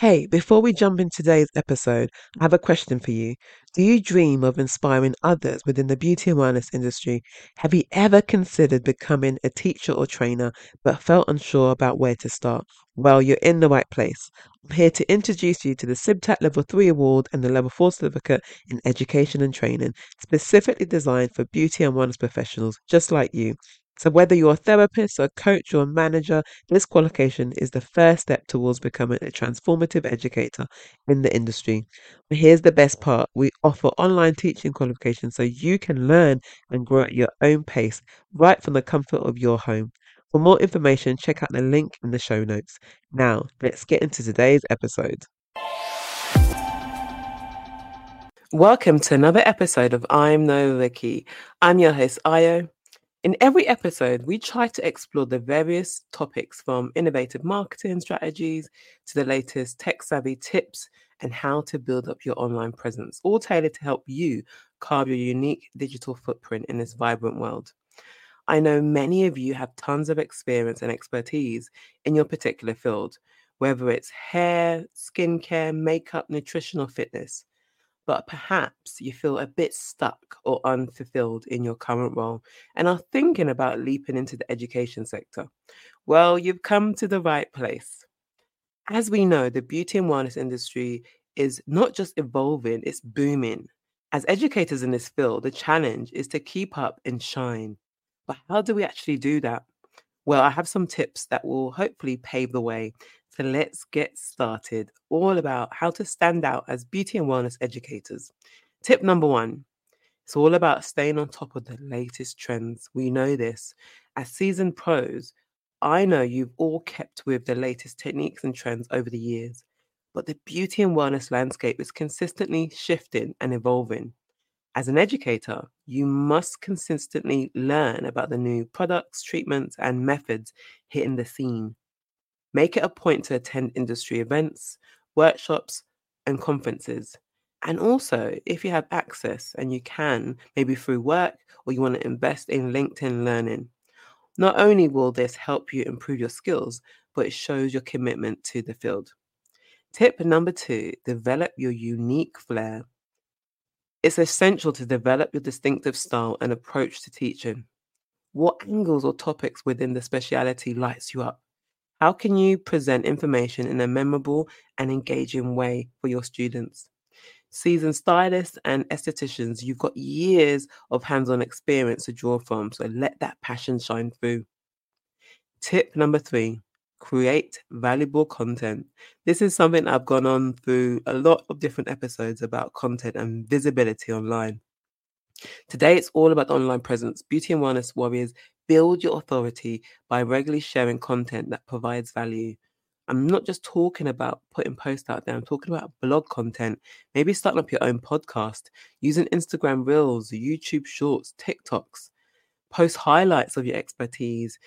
Hey, before we jump into today's episode, I have a question for you. Do you dream of inspiring others within the beauty and wellness industry? Have you ever considered becoming a teacher or trainer but felt unsure about where to start? Well, you're in the right place. I'm here to introduce you to the CIBTAC Level 3 Award and the Level 4 Certificate in Education and Training, specifically designed for beauty and wellness professionals just like you. So, whether you're a therapist, a coach, or a manager, this qualification is the first step towards becoming a transformative educator in the industry. But here's the best part we offer online teaching qualifications so you can learn and grow at your own pace right from the comfort of your home. For more information, check out the link in the show notes. Now, let's get into today's episode. Welcome to another episode of I'm No Rookie. I'm your host, Ayo. In every episode, we try to explore the various topics from innovative marketing strategies to the latest tech savvy tips and how to build up your online presence, all tailored to help you carve your unique digital footprint in this vibrant world. I know many of you have tons of experience and expertise in your particular field, whether it's hair, skincare, makeup, nutrition, or fitness but perhaps you feel a bit stuck or unfulfilled in your current role and are thinking about leaping into the education sector, well, you've come to the right place. As we know, the beauty and wellness industry is not just evolving, it's booming. As educators in this field, the challenge is to keep up and shine. But how do we actually do that? Well, I have some tips that will hopefully pave the way so let's get started. All about how to stand out as beauty and wellness educators. Tip number one it's all about staying on top of the latest trends. We know this. As seasoned pros, I know you've all kept with the latest techniques and trends over the years, but the beauty and wellness landscape is consistently shifting and evolving. As an educator, you must consistently learn about the new products, treatments, and methods hitting the scene. Make it a point to attend industry events, workshops, and conferences. And also, if you have access and you can, maybe through work or you want to invest in LinkedIn learning. Not only will this help you improve your skills, but it shows your commitment to the field. Tip number two develop your unique flair. It's essential to develop your distinctive style and approach to teaching. What angles or topics within the speciality lights you up? How can you present information in a memorable and engaging way for your students? Seasoned stylists and estheticians, you've got years of hands on experience to draw from, so let that passion shine through. Tip number three create valuable content. This is something I've gone on through a lot of different episodes about content and visibility online. Today, it's all about online presence. Beauty and Wellness Warriors build your authority by regularly sharing content that provides value. I'm not just talking about putting posts out there, I'm talking about blog content, maybe starting up your own podcast, using Instagram Reels, YouTube Shorts, TikToks. Post highlights of your expertise.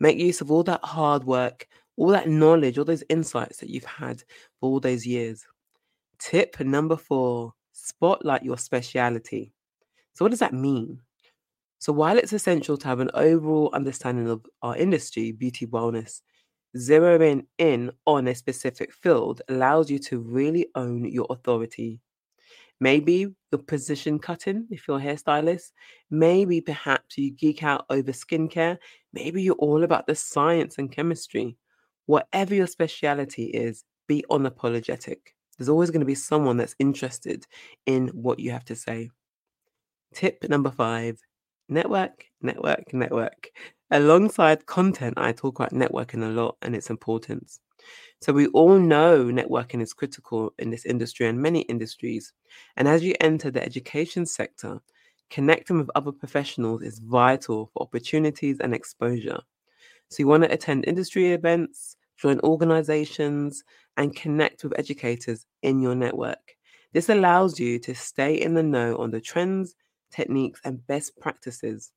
Make use of all that hard work, all that knowledge, all those insights that you've had for all those years. Tip number four spotlight your speciality. So, what does that mean? So, while it's essential to have an overall understanding of our industry, beauty wellness, zeroing in on a specific field allows you to really own your authority. Maybe your position cutting if you're a hairstylist. Maybe perhaps you geek out over skincare. Maybe you're all about the science and chemistry. Whatever your speciality is, be unapologetic. There's always going to be someone that's interested in what you have to say. Tip number five network, network, network. Alongside content, I talk about networking a lot and its importance. So, we all know networking is critical in this industry and many industries. And as you enter the education sector, connecting with other professionals is vital for opportunities and exposure. So, you want to attend industry events, join organizations, and connect with educators in your network. This allows you to stay in the know on the trends techniques, and best practices.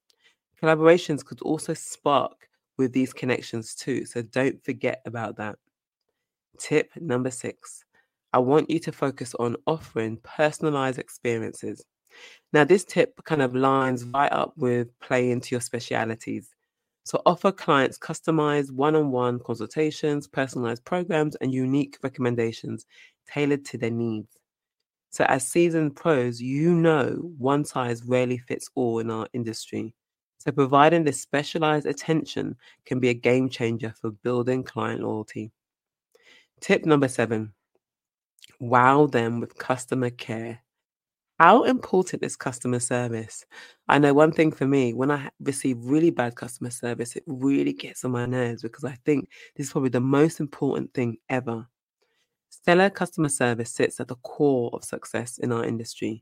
Collaborations could also spark with these connections too, so don't forget about that. Tip number six I want you to focus on offering personalized experiences. Now, this tip kind of lines right up with play into your specialities. So offer clients customized one-on-one consultations, personalized programs, and unique recommendations tailored to their needs. So as seasoned pros, you know one size rarely fits all in our industry. So providing this specialized attention can be a game changer for building client loyalty. Tip number seven wow them with customer care. How important is customer service? I know one thing for me, when I receive really bad customer service, it really gets on my nerves because I think this is probably the most important thing ever. Stellar customer service sits at the core of success in our industry.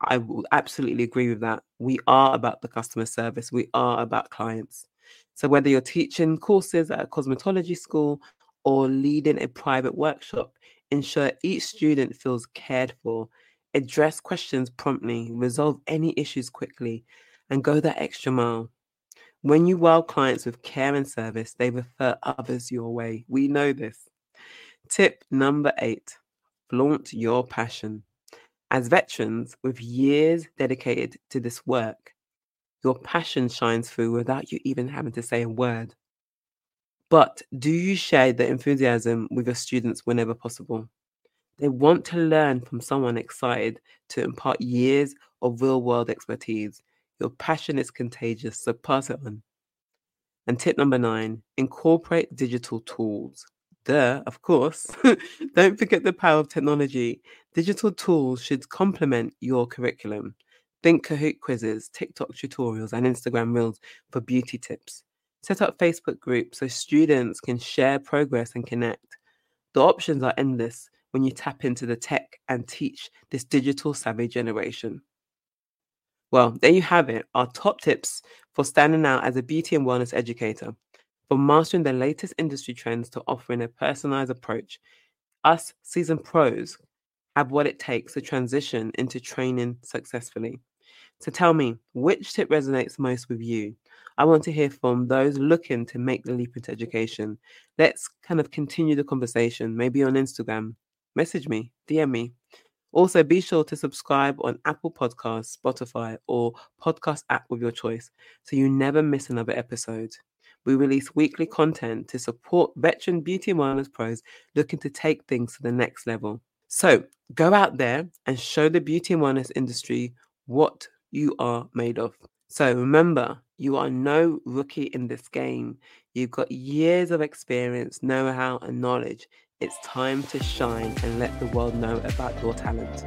I will absolutely agree with that. We are about the customer service, we are about clients. So, whether you're teaching courses at a cosmetology school or leading a private workshop, ensure each student feels cared for address questions promptly, resolve any issues quickly, and go that extra mile. When you wow clients with care and service, they refer others your way. We know this. Tip number eight flaunt your passion. As veterans with years dedicated to this work, your passion shines through without you even having to say a word. But do you share the enthusiasm with your students whenever possible? They want to learn from someone excited to impart years of real world expertise. Your passion is contagious, so pass it on. And tip number nine incorporate digital tools. Duh, of course. Don't forget the power of technology. Digital tools should complement your curriculum. Think Kahoot quizzes, TikTok tutorials, and Instagram reels for beauty tips. Set up Facebook groups so students can share progress and connect. The options are endless when you tap into the tech and teach this digital savvy generation. Well, there you have it, our top tips for standing out as a beauty and wellness educator, for mastering the latest industry trends to offering a personalized approach. Us seasoned pros have what it takes to transition into training successfully. So tell me, which tip resonates most with you? I want to hear from those looking to make the leap into education. Let's kind of continue the conversation, maybe on Instagram, message me, DM me. Also, be sure to subscribe on Apple Podcasts, Spotify, or podcast app of your choice so you never miss another episode. We release weekly content to support veteran beauty and wellness pros looking to take things to the next level. So go out there and show the beauty and wellness industry what you are made of. So remember, you are no rookie in this game. You've got years of experience, know how, and knowledge. It's time to shine and let the world know about your talent.